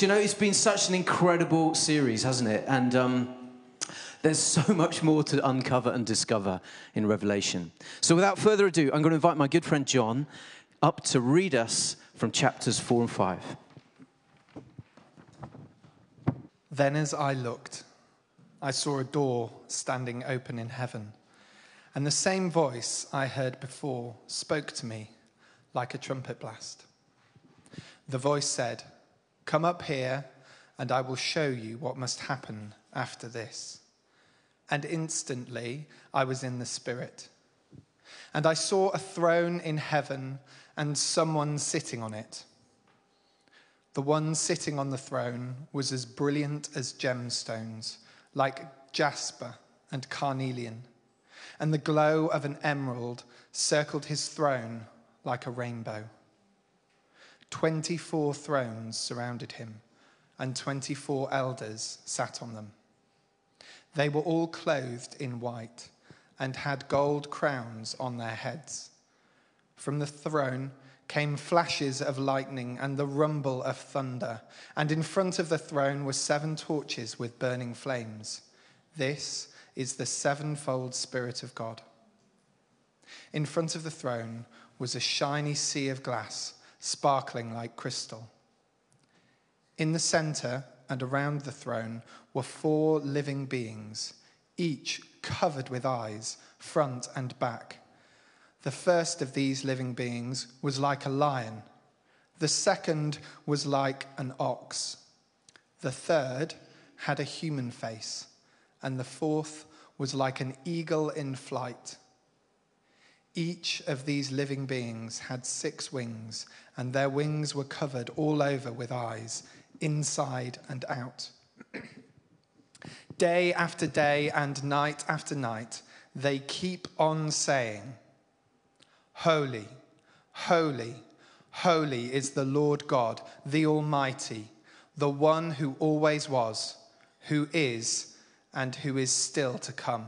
Do you know, it's been such an incredible series, hasn't it? And um, there's so much more to uncover and discover in Revelation. So, without further ado, I'm going to invite my good friend John up to read us from chapters 4 and 5. Then, as I looked, I saw a door standing open in heaven, and the same voice I heard before spoke to me like a trumpet blast. The voice said, Come up here, and I will show you what must happen after this. And instantly I was in the Spirit. And I saw a throne in heaven and someone sitting on it. The one sitting on the throne was as brilliant as gemstones, like jasper and carnelian, and the glow of an emerald circled his throne like a rainbow. Twenty four thrones surrounded him, and twenty four elders sat on them. They were all clothed in white and had gold crowns on their heads. From the throne came flashes of lightning and the rumble of thunder, and in front of the throne were seven torches with burning flames. This is the sevenfold Spirit of God. In front of the throne was a shiny sea of glass, sparkling like crystal. In the center and around the throne were four living beings, each covered with eyes, front and back. The first of these living beings was like a lion, the second was like an ox, the third had a human face, and the fourth was like an eagle in flight. Each of these living beings had six wings, and their wings were covered all over with eyes, inside and out. day after day and night after night, they keep on saying, Holy, holy, holy is the Lord God, the Almighty, the one who always was, who is, and who is still to come.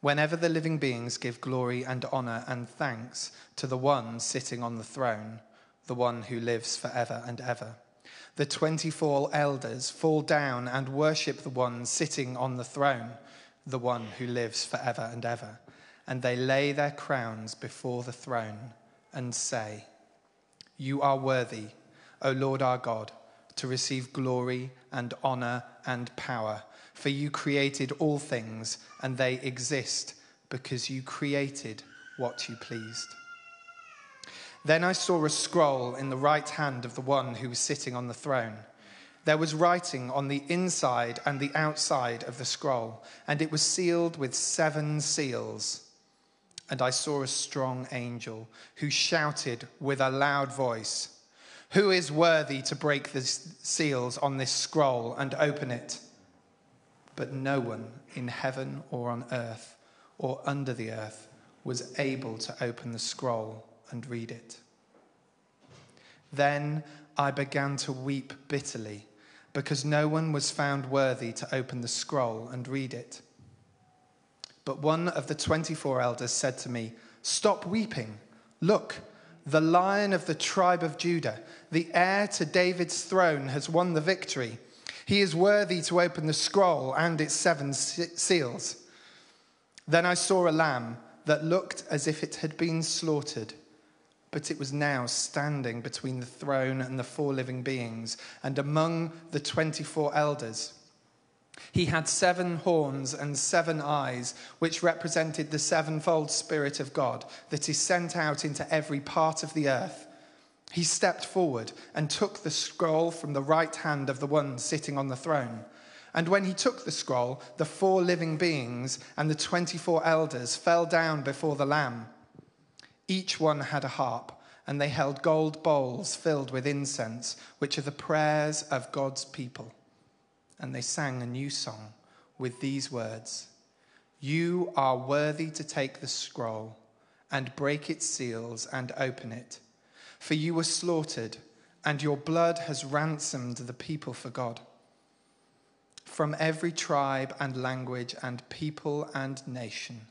Whenever the living beings give glory and honor and thanks to the one sitting on the throne, the one who lives forever and ever, the 24 elders fall down and worship the one sitting on the throne, the one who lives forever and ever. And they lay their crowns before the throne and say, You are worthy, O Lord our God, to receive glory and honor and power for you created all things, and they exist because you created what you pleased. Then I saw a scroll in the right hand of the one who was sitting on the throne. There was writing on the inside and the outside of the scroll, and it was sealed with seven seals. And I saw a strong angel who shouted with a loud voice, Who is worthy to break the seals on this scroll and open it? but no one in heaven or on earth or under the earth was able to open the scroll and read it. Then I began to weep bitterly because no one was found worthy to open the scroll and read it. But one of the 24 elders said to me, Stop weeping. Look, the lion of the tribe of Judah, the heir to David's throne, has won the victory. He is worthy to open the scroll and its seven seals. Then I saw a lamb that looked as if it had been slaughtered, but it was now standing between the throne and the four living beings and among the 24 elders. He had seven horns and seven eyes, which represented the sevenfold Spirit of God that is sent out into every part of the earth. He stepped forward and took the scroll from the right hand of the one sitting on the throne. And when he took the scroll, the four living beings and the 24 elders fell down before the Lamb. Each one had a harp, and they held gold bowls filled with incense, which are the prayers of God's people. And they sang a new song with these words You are worthy to take the scroll and break its seals and open it for you were slaughtered, and your blood has ransomed the people for God. from every tribe and language and people and nation.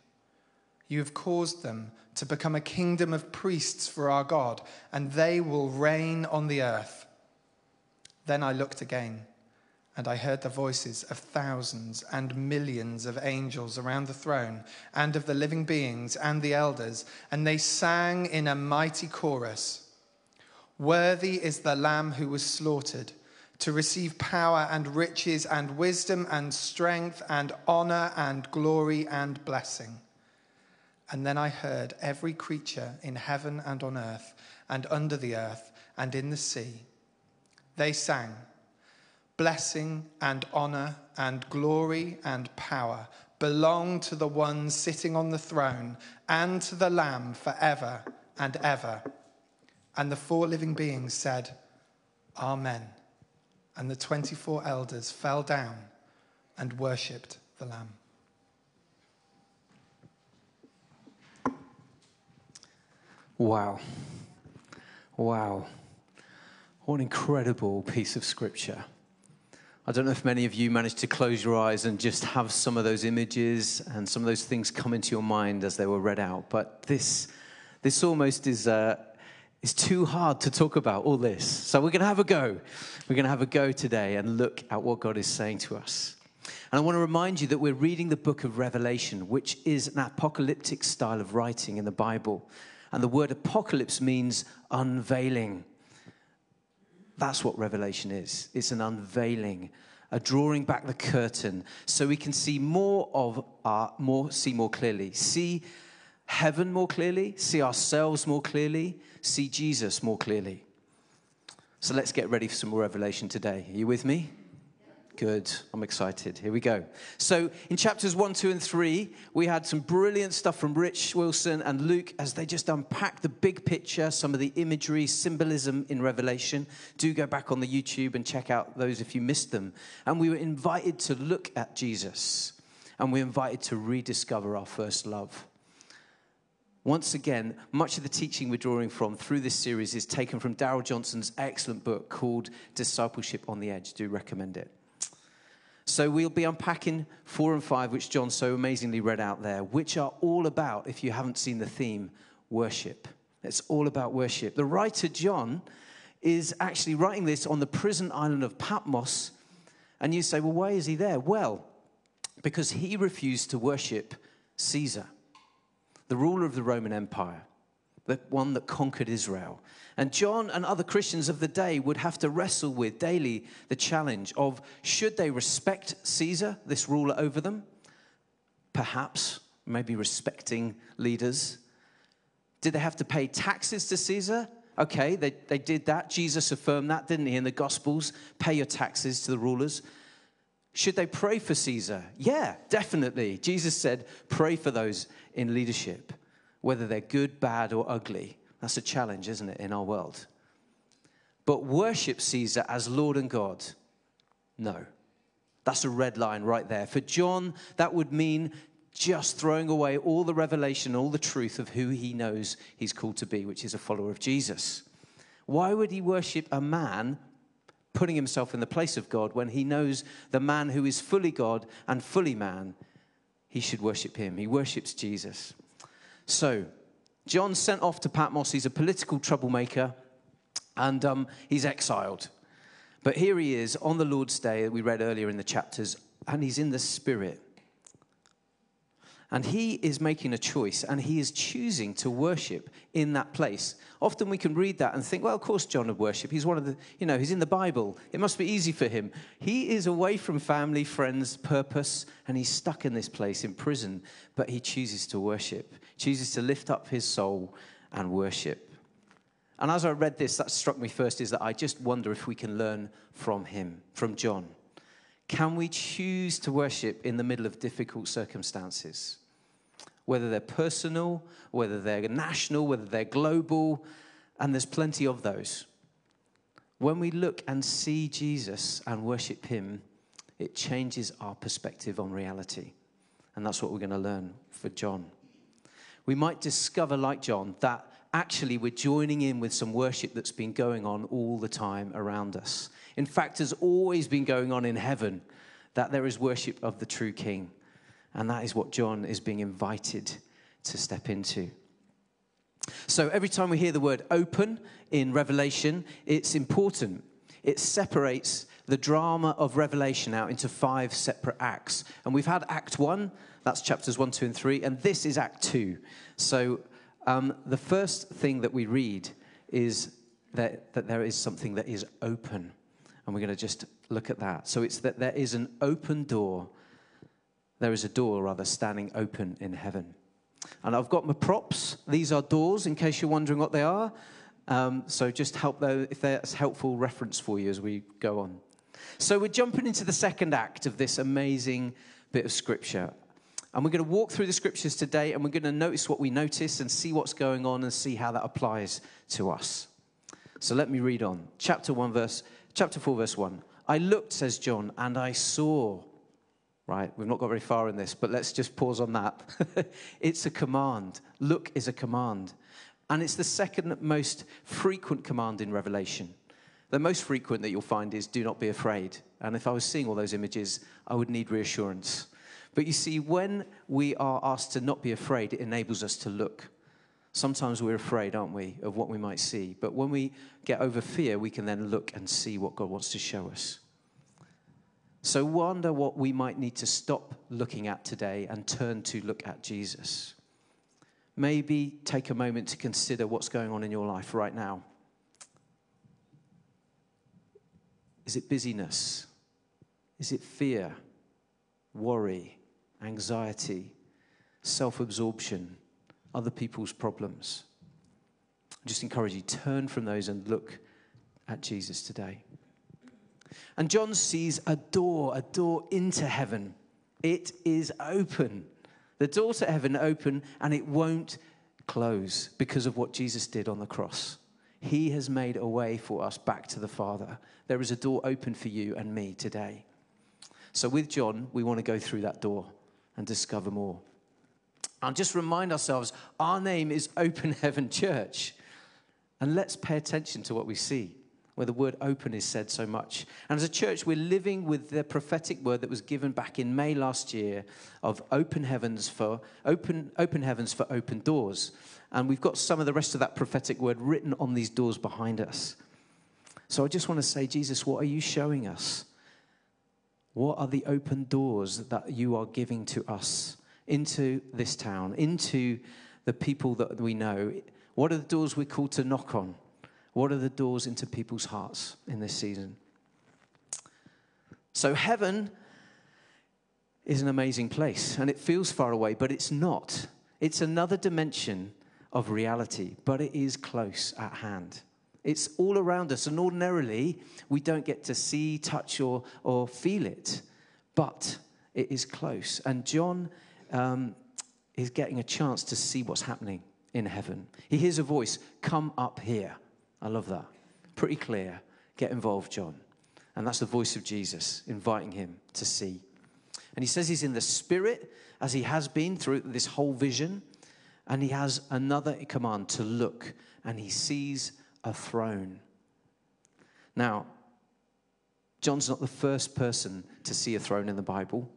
You have caused them to become a kingdom of priests for our God, and they will reign on the earth. Then I looked again, and I heard the voices of thousands and millions of angels around the throne, and of the living beings and the elders, and they sang in a mighty chorus Worthy is the Lamb who was slaughtered to receive power and riches and wisdom and strength and honor and glory and blessing. And then I heard every creature in heaven and on earth and under the earth and in the sea. They sang, Blessing and honor and glory and power belong to the one sitting on the throne and to the Lamb forever and ever. And the four living beings said, Amen. And the 24 elders fell down and worshipped the Lamb. Wow. Wow. What an incredible piece of scripture. I don't know if many of you managed to close your eyes and just have some of those images and some of those things come into your mind as they were read out, but this, this almost is, uh, is too hard to talk about, all this. So we're going to have a go. We're going to have a go today and look at what God is saying to us. And I want to remind you that we're reading the book of Revelation, which is an apocalyptic style of writing in the Bible. And the word apocalypse means unveiling. That's what Revelation is it's an unveiling, a drawing back the curtain so we can see more of our, more, see more clearly, see heaven more clearly, see ourselves more clearly, see Jesus more clearly. So let's get ready for some more revelation today. Are you with me? Good. I'm excited. Here we go. So, in chapters one, two, and three, we had some brilliant stuff from Rich Wilson and Luke as they just unpack the big picture, some of the imagery, symbolism in Revelation. Do go back on the YouTube and check out those if you missed them. And we were invited to look at Jesus and we were invited to rediscover our first love. Once again, much of the teaching we're drawing from through this series is taken from Darrell Johnson's excellent book called Discipleship on the Edge. Do recommend it. So we'll be unpacking four and five, which John so amazingly read out there, which are all about, if you haven't seen the theme, worship. It's all about worship. The writer John is actually writing this on the prison island of Patmos. And you say, well, why is he there? Well, because he refused to worship Caesar the ruler of the Roman Empire, the one that conquered Israel. And John and other Christians of the day would have to wrestle with daily the challenge of should they respect Caesar, this ruler over them? Perhaps, maybe respecting leaders. Did they have to pay taxes to Caesar? Okay, they, they did that. Jesus affirmed that, didn't he, in the Gospels? Pay your taxes to the rulers. Should they pray for Caesar? Yeah, definitely. Jesus said, pray for those in leadership, whether they're good, bad, or ugly. That's a challenge, isn't it, in our world? But worship Caesar as Lord and God? No. That's a red line right there. For John, that would mean just throwing away all the revelation, all the truth of who he knows he's called to be, which is a follower of Jesus. Why would he worship a man putting himself in the place of God when he knows the man who is fully God and fully man, he should worship him. He worships Jesus. So, John sent off to Patmos. He's a political troublemaker and um, he's exiled. But here he is on the Lord's Day that we read earlier in the chapters, and he's in the Spirit. And he is making a choice and he is choosing to worship in that place. Often we can read that and think, well, of course John would worship. He's one of the, you know, he's in the Bible. It must be easy for him. He is away from family, friends, purpose, and he's stuck in this place in prison, but he chooses to worship, chooses to lift up his soul and worship. And as I read this, that struck me first is that I just wonder if we can learn from him, from John. Can we choose to worship in the middle of difficult circumstances? Whether they're personal, whether they're national, whether they're global, and there's plenty of those. When we look and see Jesus and worship Him, it changes our perspective on reality. And that's what we're going to learn for John. We might discover, like John, that actually we're joining in with some worship that's been going on all the time around us. In fact, has always been going on in heaven. that there is worship of the true King. And that is what John is being invited to step into. So every time we hear the word open in Revelation, it's important. It separates the drama of Revelation out into five separate acts. And we've had Act 1, that's chapters 1, 2, and 3, and this is Act 2. So um, the first thing that we read is that, that there is something that is open. And we're going to just look at that. So it's that there is an open door. There is a door, rather, standing open in heaven. And I've got my props. These are doors, in case you're wondering what they are. Um, so just help though if that's helpful reference for you as we go on. So we're jumping into the second act of this amazing bit of scripture. And we're going to walk through the scriptures today and we're going to notice what we notice and see what's going on and see how that applies to us. So let me read on. Chapter 1 verse chapter 4 verse 1. I looked says John and I saw Right, we've not got very far in this, but let's just pause on that. it's a command. Look is a command. And it's the second most frequent command in Revelation. The most frequent that you'll find is do not be afraid. And if I was seeing all those images, I would need reassurance. But you see, when we are asked to not be afraid, it enables us to look. Sometimes we're afraid, aren't we, of what we might see. But when we get over fear, we can then look and see what God wants to show us. So, wonder what we might need to stop looking at today and turn to look at Jesus. Maybe take a moment to consider what's going on in your life right now. Is it busyness? Is it fear, worry, anxiety, self absorption, other people's problems? I just encourage you turn from those and look at Jesus today. And John sees a door, a door into heaven. It is open. The door to heaven open and it won't close because of what Jesus did on the cross. He has made a way for us back to the Father. There is a door open for you and me today. So, with John, we want to go through that door and discover more. And just remind ourselves our name is Open Heaven Church. And let's pay attention to what we see where the word open is said so much. And as a church, we're living with the prophetic word that was given back in May last year of open heavens for open, open heavens for open doors. And we've got some of the rest of that prophetic word written on these doors behind us. So I just want to say, Jesus, what are you showing us? What are the open doors that you are giving to us into this town, into the people that we know? What are the doors we're called to knock on? What are the doors into people's hearts in this season? So, heaven is an amazing place and it feels far away, but it's not. It's another dimension of reality, but it is close at hand. It's all around us, and ordinarily we don't get to see, touch, or, or feel it, but it is close. And John um, getting a chance to see what's happening in heaven. He hears a voice, Come up here. I love that. Pretty clear. Get involved, John. And that's the voice of Jesus inviting him to see. And he says he's in the spirit as he has been through this whole vision. And he has another command to look, and he sees a throne. Now, John's not the first person to see a throne in the Bible.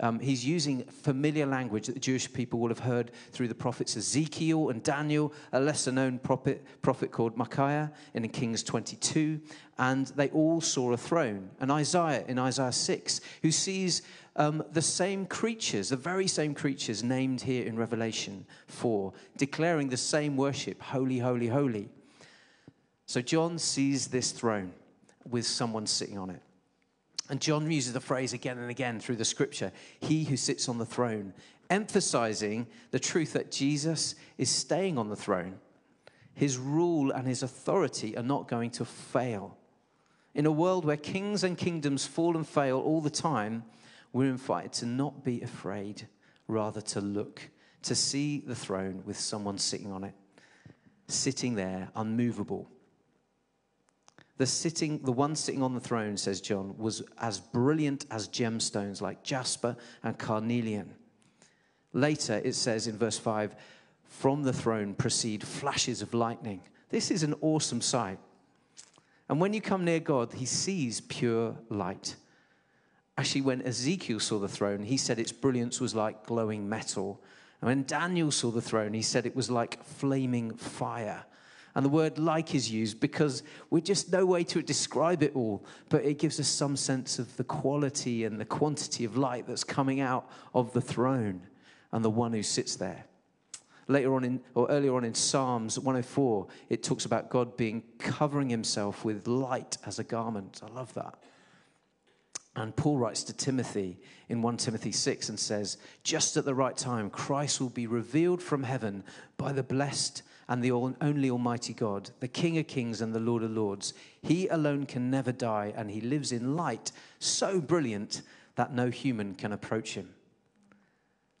Um, he's using familiar language that the Jewish people will have heard through the prophets Ezekiel and Daniel, a lesser known prophet, prophet called Micaiah in Kings 22. And they all saw a throne. And Isaiah in Isaiah 6, who sees um, the same creatures, the very same creatures named here in Revelation 4, declaring the same worship holy, holy, holy. So John sees this throne with someone sitting on it. And John uses the phrase again and again through the scripture He who sits on the throne, emphasizing the truth that Jesus is staying on the throne. His rule and his authority are not going to fail. In a world where kings and kingdoms fall and fail all the time, we're invited to not be afraid, rather to look, to see the throne with someone sitting on it, sitting there, unmovable, the sitting, the one sitting on the throne, says John, was as brilliant as gemstones like jasper and carnelian. Later, it says in verse 5 from the throne proceed flashes of lightning. This is an awesome sight. And when you come near God, he sees pure light. Actually, when Ezekiel saw the throne, he said its brilliance was like glowing metal. And when Daniel saw the throne, he said it was like flaming fire. And the word like is used because we're just no way to describe it all, but it gives us some sense of the quality and the quantity of light that's coming out of the throne and the one who sits there. Later on in, or earlier on in Psalms 104, it talks about God being covering himself with light as a garment. I love that. And Paul writes to Timothy in 1 Timothy 6 and says, Just at the right time, Christ will be revealed from heaven by the blessed and the only Almighty God, the King of kings and the Lord of lords. He alone can never die, and he lives in light so brilliant that no human can approach him.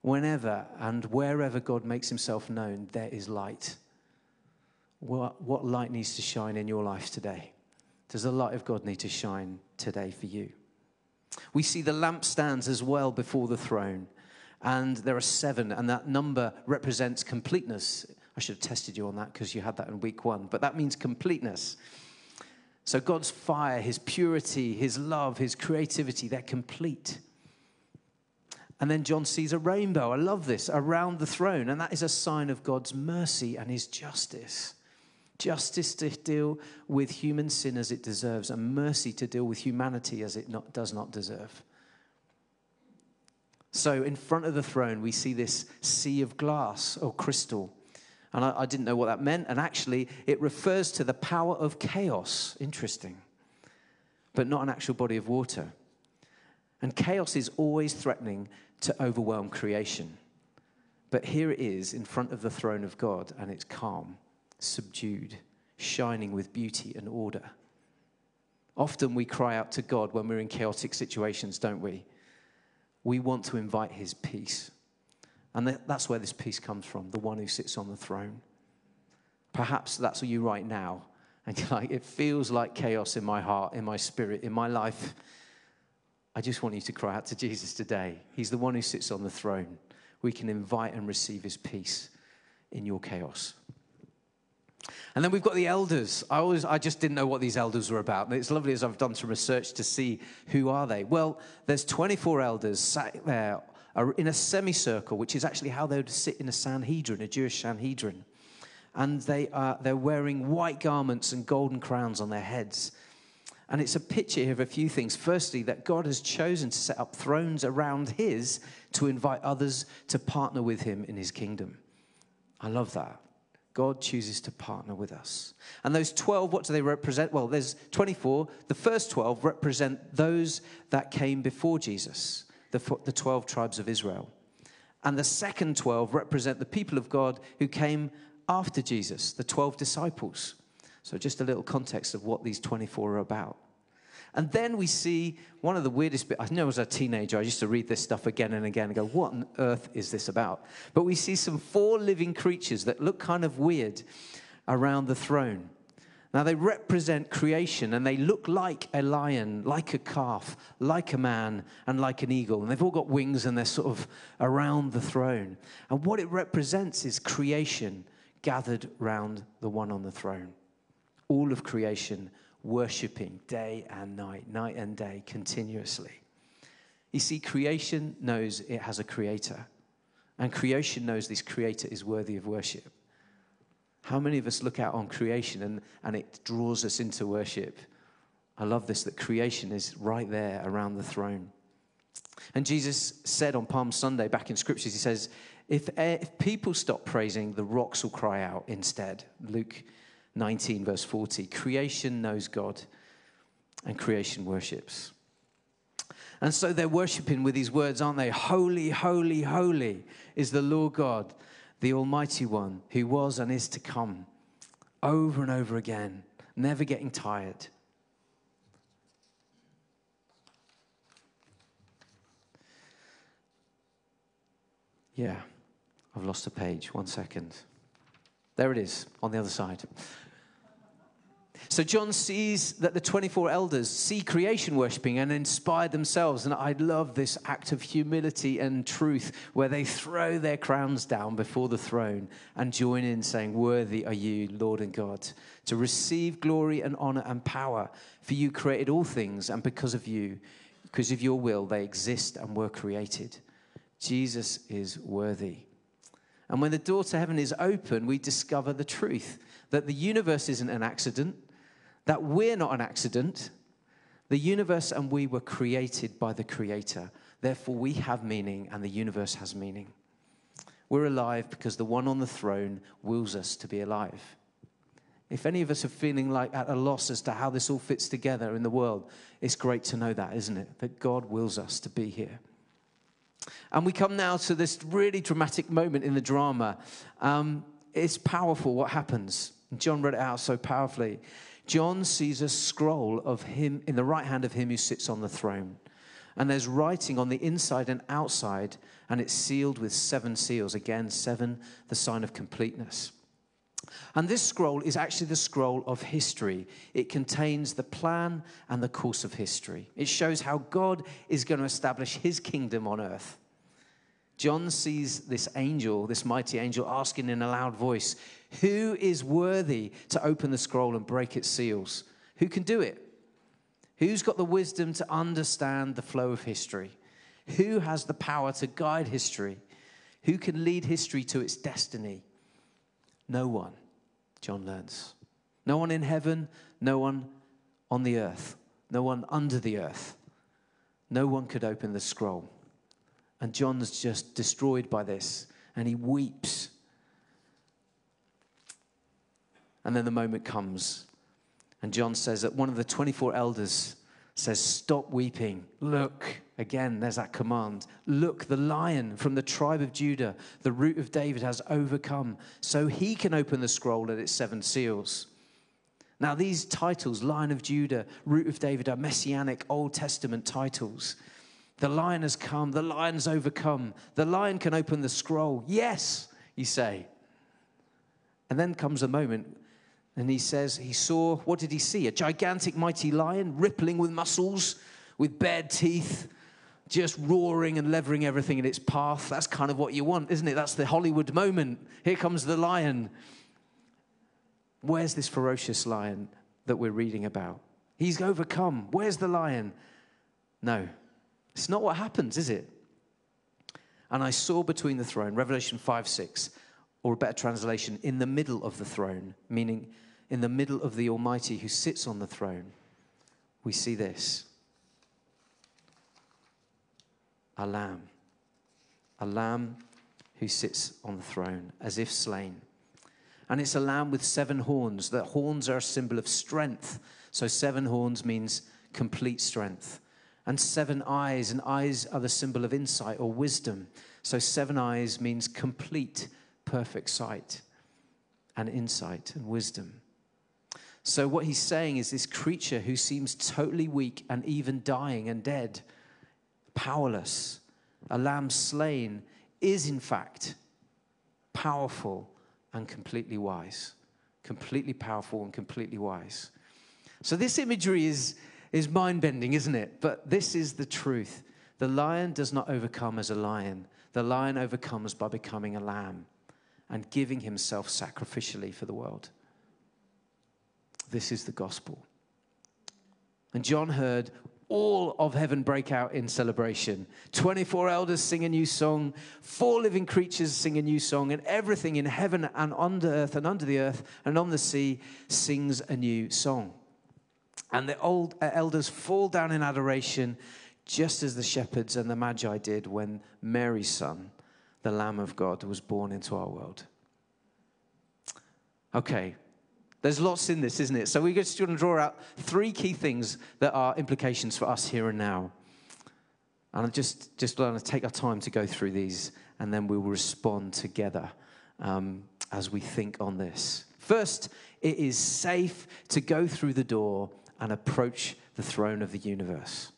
Whenever and wherever God makes himself known, there is light. What, light needs to shine in your life today? Does the light of God need to shine today for you? We see the lampstands as well before the throne, and there are seven, and that number represents completeness. I should have tested you on that because you had that in week one, but that means completeness. So God's fire, His purity, His love, His creativity, they're complete. And then John sees a rainbow. I love this around the throne. And that is a sign of God's mercy and his justice. Justice to deal with human sin as it deserves, and mercy to deal with humanity as it not, does not deserve. So, in front of the throne, we see this sea of glass or crystal. And I, I didn't know what that meant. And actually, it refers to the power of chaos. Interesting. But not an actual body of water. And chaos is always threatening to overwhelm creation. But here it is in front of the throne of God, and it's calm, subdued, shining with beauty and order. Often we cry out to God when we're in chaotic situations, don't we? We want to invite His peace. And that's where this peace comes from, the one who sits on the throne. Perhaps that's you right now. And you're like, it feels like chaos in my heart, in my spirit, in my life. I just want you to cry out to Jesus today. He's the one who sits on the throne. We can invite and receive his peace in your chaos. And then we've got the elders. I always, I just didn't know what these elders were about. And it's lovely as I've done some research to see who are they. Well, there's 24 elders sat there in a semicircle, which is actually how they would sit in a Sanhedrin, a Jewish Sanhedrin. And they are, they're wearing white garments and golden crowns on their heads. And it's a picture of a few things. Firstly, that God has chosen to set up thrones around his to invite others to partner with him in his kingdom. I love that. God chooses to partner with us. And those 12, what do they represent? Well, there's 24. The first 12 represent those that came before Jesus the, the 12 tribes of Israel. And the second 12 represent the people of God who came after Jesus, the 12 disciples. So, just a little context of what these 24 are about. And then we see one of the weirdest bits. I know as a teenager, I used to read this stuff again and again and go, what on earth is this about? But we see some four living creatures that look kind of weird around the throne. Now, they represent creation and they look like a lion, like a calf, like a man, and like an eagle. And they've all got wings and they're sort of around the throne. And what it represents is creation gathered round the one on the throne. All of creation worshiping day and night, night and day, continuously. You see, creation knows it has a creator, and creation knows this creator is worthy of worship. How many of us look out on creation and, and it draws us into worship? I love this that creation is right there around the throne. And Jesus said on Palm Sunday, back in scriptures, He says, if, eh, if people stop praising, the rocks will cry out instead. Luke 19, verse 40. Creation knows God and creation worships. And so they're worshiping with these words, aren't they? Holy, holy, holy is the Lord God the Almighty One who was and is to come over and over again, never getting tired. Yeah, I've lost a page. One second. There it is on the other side. So John sees that the 24 elders see creation worshiping and inspire themselves. And I love this act of humility and truth where they throw their crowns down before the throne and join in saying, Worthy are you, Lord and God, to receive glory and honor and power. For you created all things, and because of you, because of your will, they exist and were created. Jesus is worthy. And when the door to heaven is open, we discover the truth that the universe isn't an accident, that we're not an accident. The universe and we were created by the Creator. Therefore, we have meaning and the universe has meaning. We're alive because the one on the throne wills us to be alive. If any of us are feeling like at a loss as to how this all fits together in the world, it's great to know that, isn't it? That God wills us to be here. And we come now to this really dramatic moment in the drama. Um, it's powerful what happens. John read it out so powerfully. John sees a scroll of him in the right hand of him who sits on the throne. And there's writing on the inside and outside, and it's sealed with seven seals. Again, seven, the sign of completeness. And this scroll is actually the scroll of history. It contains the plan and the course of history. It shows how God is going to establish his kingdom on earth. John sees this angel, this mighty angel, asking in a loud voice, Who is worthy to open the scroll and break its seals? Who can do it? Who's got the wisdom to understand the flow of history? Who has the power to guide history? Who can lead history to its destiny? No one, John learns. No one in heaven, no one on the earth, no one under the earth. No one could open the scroll. And John's just destroyed by this, and he weeps. And then the moment comes, and John says that one of the 24 elders says, Stop weeping. Look. Again, there's that command. Look, the lion from the tribe of Judah, the root of David, has overcome, so he can open the scroll and its seven seals. Now, these titles, Lion of Judah, Root of David, are messianic Old Testament titles. The lion has come, the lion's overcome, the lion can open the scroll. Yes, you say. And then comes a moment and he says he saw, what did he see? A gigantic, mighty lion, rippling with muscles, with bared teeth, just roaring and levering everything in its path. That's kind of what you want, isn't it? That's the Hollywood moment. Here comes the lion. Where's this ferocious lion that we're reading about? He's overcome. Where's the lion? No, it's not what happens, is it? And I saw between the throne, Revelation 5 6, or a better translation, in the middle of the throne, meaning in the middle of the Almighty who sits on the throne, we see this a lamb, a lamb who sits on the throne as if slain. And it's a lamb with seven horns. The horns are a symbol of strength. So, seven horns means complete strength. And seven eyes, and eyes are the symbol of insight or wisdom. So, seven eyes means complete, perfect sight and insight and wisdom. So, what he's saying is this creature who seems totally weak and even dying and dead, powerless, a lamb slain, is in fact powerful and completely wise. Completely powerful and completely wise. So, this imagery is, is mind bending, isn't it? But this is the truth. The lion does not overcome as a lion, the lion overcomes by becoming a lamb and giving himself sacrificially for the world. This is the gospel. And John heard all of heaven break out in celebration. 24 elders sing a new song, four living creatures sing a new song, and everything in heaven and on the earth and under the earth and on the sea sings a new song. And the old uh, elders fall down in adoration, just as the shepherds and the magi did when Mary's son, the Lamb of God, was born into our world. Okay, there's lots in this, isn't it? So we're just going to draw out three key things that are implications for us here and now. And I just, just want to take our time to go through these, and then we will respond together um, as we think on this. First, it is safe to go through the door and approach the throne of the universe.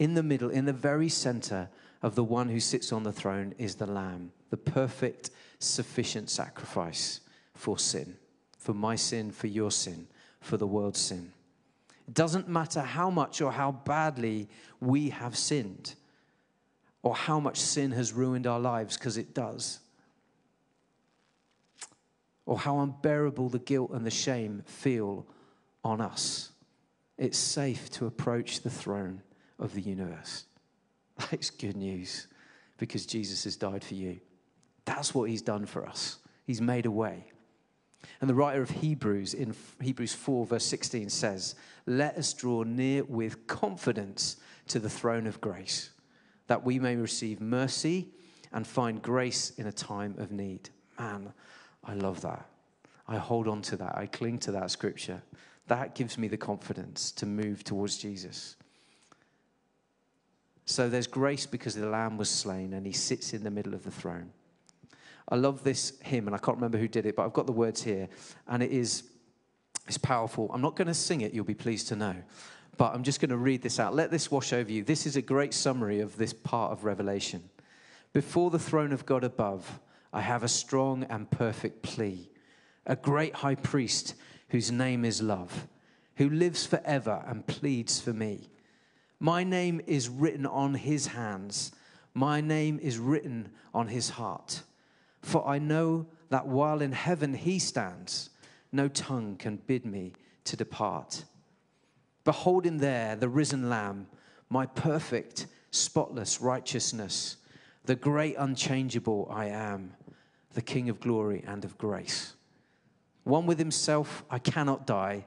In the middle, in the very center of the one who sits on the throne, is the Lamb, the perfect, sufficient sacrifice for sin for my sin, for your sin, for the world's sin. It doesn't matter how much or how badly we have sinned, or how much sin has ruined our lives, because it does, or how unbearable the guilt and the shame feel on us. It's safe to approach the throne of the universe. That's good news because Jesus has died for you. That's what he's done for us. He's made a way. And the writer of Hebrews in Hebrews 4, verse 16 says, Let us draw near with confidence to the throne of grace, that we may receive mercy and find grace in a time of need. Man, I love that. I hold on to that. I cling to that scripture. That gives me the confidence to move towards Jesus. So there's grace because the Lamb was slain and he sits in the middle of the throne. I love this hymn, and I can't remember who did it, but I've got the words here, and it is it's powerful. I'm not going to sing it, you'll be pleased to know, but I'm just going to read this out. Let this wash over you. This is a great summary of this part of Revelation. Before the throne of God above, I have a strong and perfect plea, a great high priest whose name is love, who lives forever and pleads for me. My name is written on his hands, my name is written on his heart. For I know that while in heaven he stands, no tongue can bid me to depart. Behold him there, the risen Lamb, my perfect, spotless righteousness, the great unchangeable I am, the King of glory and of grace. One with himself, I cannot die.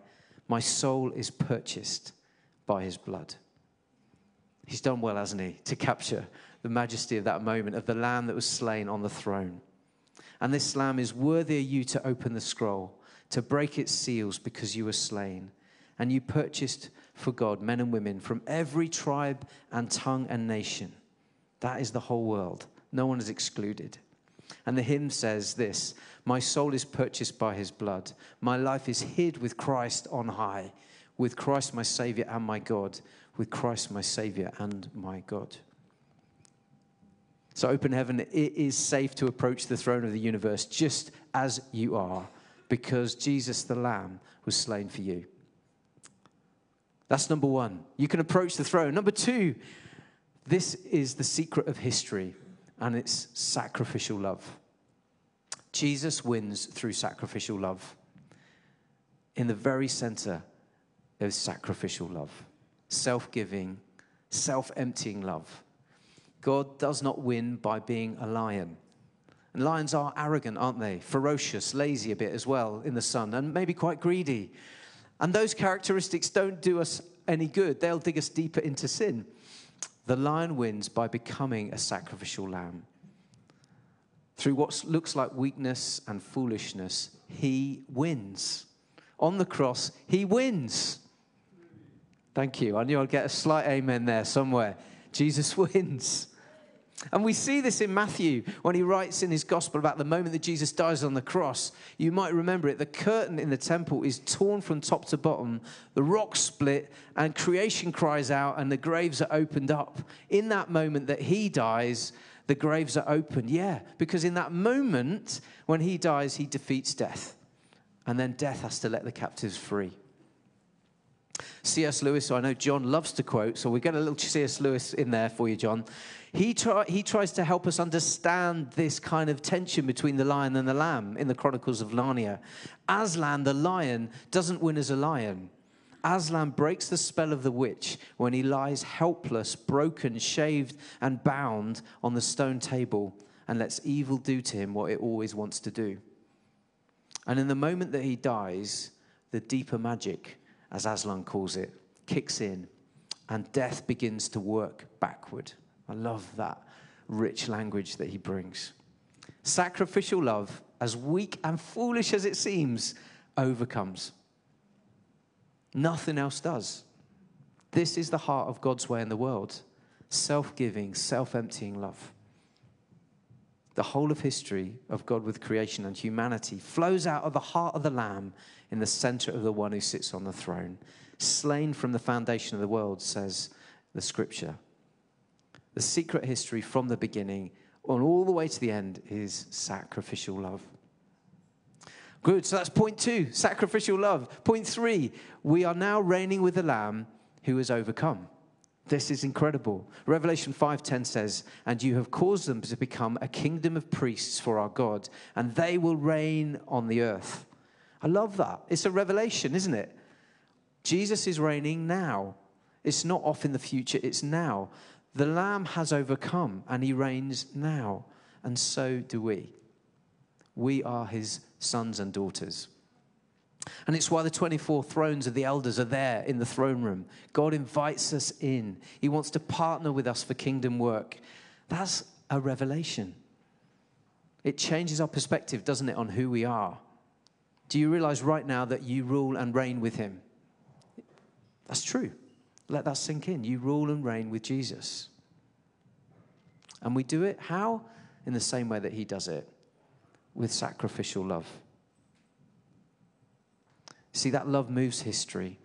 My soul is purchased by his blood. He's done well, hasn't he, to capture the majesty of that moment of the lamb that was slain on the throne. And this lamb is worthy of you to open the scroll, to break its seals because you were slain. And you purchased for God men and women from every tribe and tongue and nation. That is the whole world. No one is excluded. And the hymn says this My soul is purchased by his blood. My life is hid with Christ on high, with Christ my Savior and my God, with Christ my Savior and my God. So, open heaven, it is safe to approach the throne of the universe just as you are, because Jesus the Lamb was slain for you. That's number one. You can approach the throne. Number two, this is the secret of history, and it's sacrificial love. Jesus wins through sacrificial love. In the very center of sacrificial love, self giving, self emptying love. God does not win by being a lion. And lions are arrogant, aren't they? Ferocious, lazy a bit as well in the sun, and maybe quite greedy. And those characteristics don't do us any good, they'll dig us deeper into sin. The lion wins by becoming a sacrificial lamb. Through what looks like weakness and foolishness, he wins. On the cross, he wins. Thank you. I knew I'd get a slight amen there somewhere. Jesus wins. And we see this in Matthew when he writes in his gospel about the moment that Jesus dies on the cross. You might remember it. The curtain in the temple is torn from top to bottom, the rocks split, and creation cries out, and the graves are opened up. In that moment that he dies, the graves are opened. Yeah, because in that moment when he dies, he defeats death. And then death has to let the captives free. C.S. Lewis, I know John loves to quote, so we get a little C.S. Lewis in there for you, John. He, try, he tries to help us understand this kind of tension between the lion and the lamb in the Chronicles of Narnia. Aslan, the lion, doesn't win as a lion. Aslan breaks the spell of the witch when he lies helpless, broken, shaved, and bound on the stone table and lets evil do to him what it always wants to do. And in the moment that he dies, the deeper magic as Aslan calls it, kicks in and death begins to work backward. I love that rich language that he brings. Sacrificial love, as weak and foolish as it seems, overcomes. Nothing else does. This is the heart of God's way in the world self giving, self emptying love. The whole of history of God with creation and humanity flows out of the heart of the Lamb in the center of the one who sits on the throne. Slain from the foundation of the world, says the scripture. The secret history from the beginning on all the way to the end is sacrificial love. Good, so that's point two sacrificial love. Point three, we are now reigning with the Lamb who has overcome. This is incredible. Revelation 5:10 says, "And you have caused them to become a kingdom of priests for our God, and they will reign on the earth." I love that. It's a revelation, isn't it? Jesus is reigning now. It's not off in the future, it's now. The Lamb has overcome and he reigns now, and so do we. We are his sons and daughters. And it's why the 24 thrones of the elders are there in the throne room. God invites us in, He wants to partner with us for kingdom work. That's a revelation. It changes our perspective, doesn't it, on who we are? Do you realize right now that you rule and reign with Him? That's true. Let that sink in. You rule and reign with Jesus. And we do it how? In the same way that He does it with sacrificial love. See, that love moves history.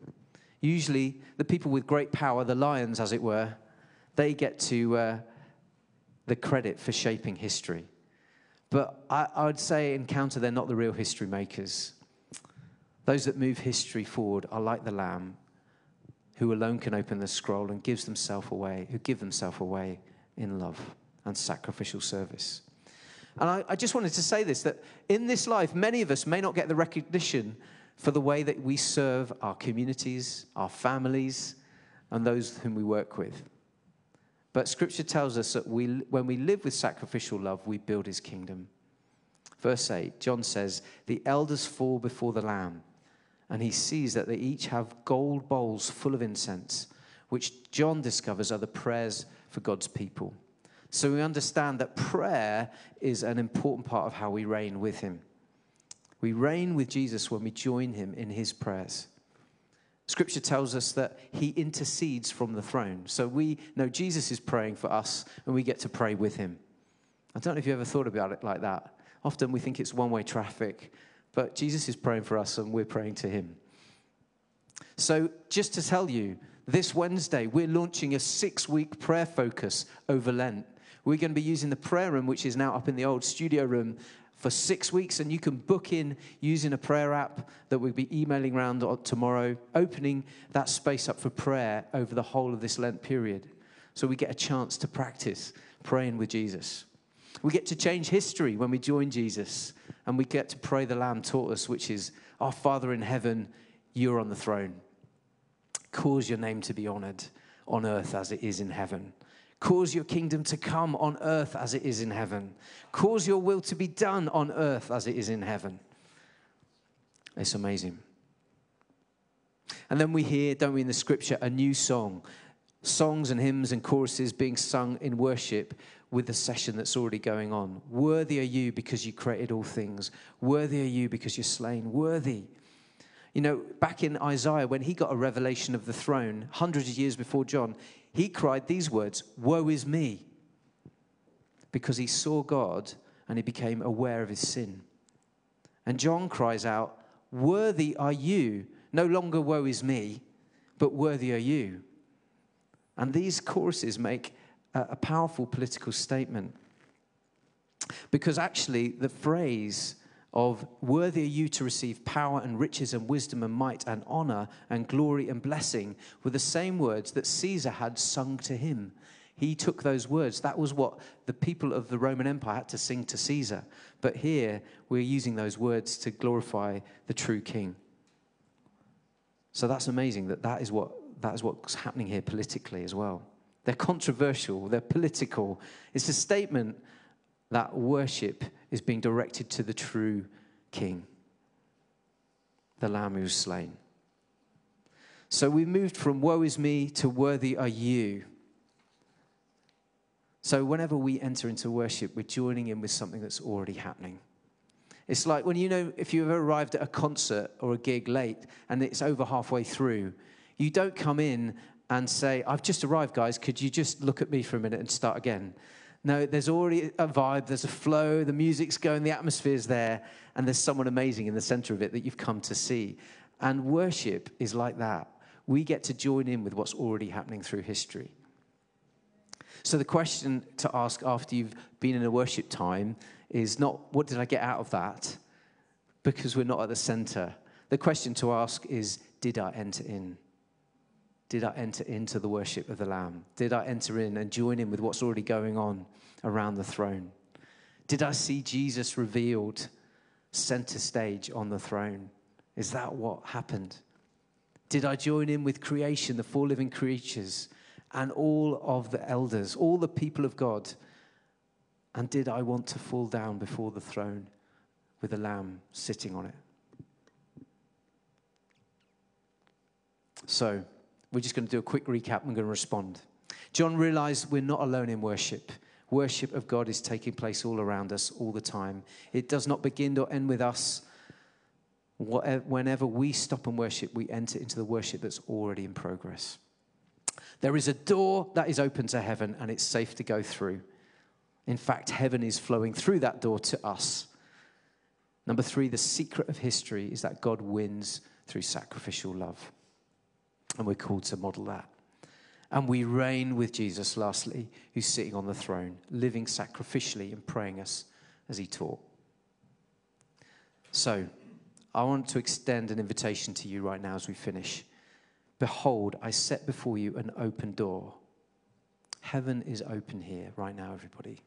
Usually, the people with great power, the lions, as it were, they get to uh, the credit for shaping history. But I, I would say, encounter, they're not the real history makers. Those that move history forward are like the lamb who alone can open the scroll and gives themselves away, who give themselves away in love and sacrificial service. And I, I, just wanted to say this that in this life, many of us may not get the recognition for the way that we serve our communities, our families, and those whom we work with. But scripture tells us that we, when we live with sacrificial love, we build his kingdom. Verse 8, John says, The elders fall before the Lamb, and he sees that they each have gold bowls full of incense, which John discovers are the prayers for God's people. So we understand that prayer is an important part of how we reign with him. We reign with Jesus when we join him in his prayers. Scripture tells us that he intercedes from the throne. So we know Jesus is praying for us and we get to pray with him. I don't know if you ever thought about it like that. Often we think it's one way traffic, but Jesus is praying for us and we're praying to him. So, just to tell you, this Wednesday we're launching a six week prayer focus over Lent. We're going to be using the prayer room, which is now up in the old studio room, for six weeks. And you can book in using a prayer app that we'll be emailing around tomorrow, opening that space up for prayer over the whole of this Lent period. So we get a chance to practice praying with Jesus. We get to change history when we join Jesus, and we get to pray the Lamb taught us, which is Our Father in heaven, you're on the throne. Cause your name to be honored on earth as it is in heaven. Cause your kingdom to come on earth as it is in heaven. Cause your will to be done on earth as it is in heaven. It's amazing. And then we hear, don't we, in the scripture, a new song. Songs and hymns and choruses being sung in worship with the session that's already going on. Worthy are you because you created all things. Worthy are you because you're slain. Worthy. You know, back in Isaiah, when he got a revelation of the throne, hundreds of years before John, he cried these words Woe is me! Because he saw God and he became aware of his sin. And John cries out, Worthy are you, no longer woe is me, but worthy are you. And these choruses make a, powerful political statement. Because actually, the phrase of worthy are you to receive power and riches and wisdom and might and honor and glory and blessing were the same words that Caesar had sung to him. He took those words. That was what the people of the Roman Empire had to sing to Caesar. But here we're using those words to glorify the true king. So that's amazing that that is what that is what's happening here politically as well. They're controversial, they're political. It's a statement that worship is being directed to the true King, the Lamb who's slain. So we moved from woe is me to worthy are you. So whenever we enter into worship, we're joining in with something that's already happening. It's like when you know, if you've ever arrived at a concert or a gig late and it's over halfway through, you don't come in and say, I've just arrived, guys, could you just look at me for a minute and start again? No, there's already a vibe, there's a flow, the music's going, the atmosphere's there, and there's someone amazing in the center of it that you've come to see. And worship is like that. We get to join in with what's already happening through history. So the question to ask after you've been in a worship time is not, what did I get out of that? Because we're not at the center. The question to ask is, did I enter in? Did I enter into the worship of the Lamb? Did I enter in and join in with what's already going on around the throne? Did I see Jesus revealed center stage on the throne? Is that what happened? Did I join in with creation, the four living creatures, and all of the elders, all the people of God? And did I want to fall down before the throne with the Lamb sitting on it? So, we're just going to do a quick recap. I'm going to respond. John realized we're not alone in worship. Worship of God is taking place all around us all the time. It does not begin or end with us. Whenever we stop and worship, we enter into the worship that's already in progress. There is a door that is open to heaven and it's safe to go through. In fact, heaven is flowing through that door to us. Number three, the secret of history is that God wins through sacrificial love. And we're called to model that. And we reign with Jesus, lastly, who's sitting on the throne, living sacrificially and praying us as he taught. So, I want to extend an invitation to you right now as we finish. Behold, I set before you an open door. Heaven is open here right now, everybody.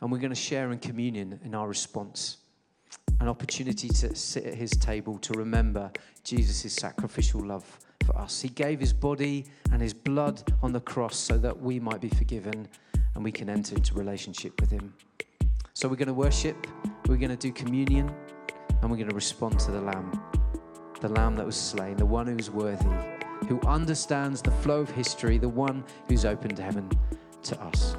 And we're going to share in communion in our response an opportunity to sit at his table to remember Jesus' sacrificial love for us. He gave his body and his blood on the cross so that we might be forgiven and we can enter into relationship with him. So we're going to worship, we're going to do communion, and we're going to respond to the Lamb, the Lamb that was slain, the one who's worthy, who understands the flow of history, the one who's opened heaven to us.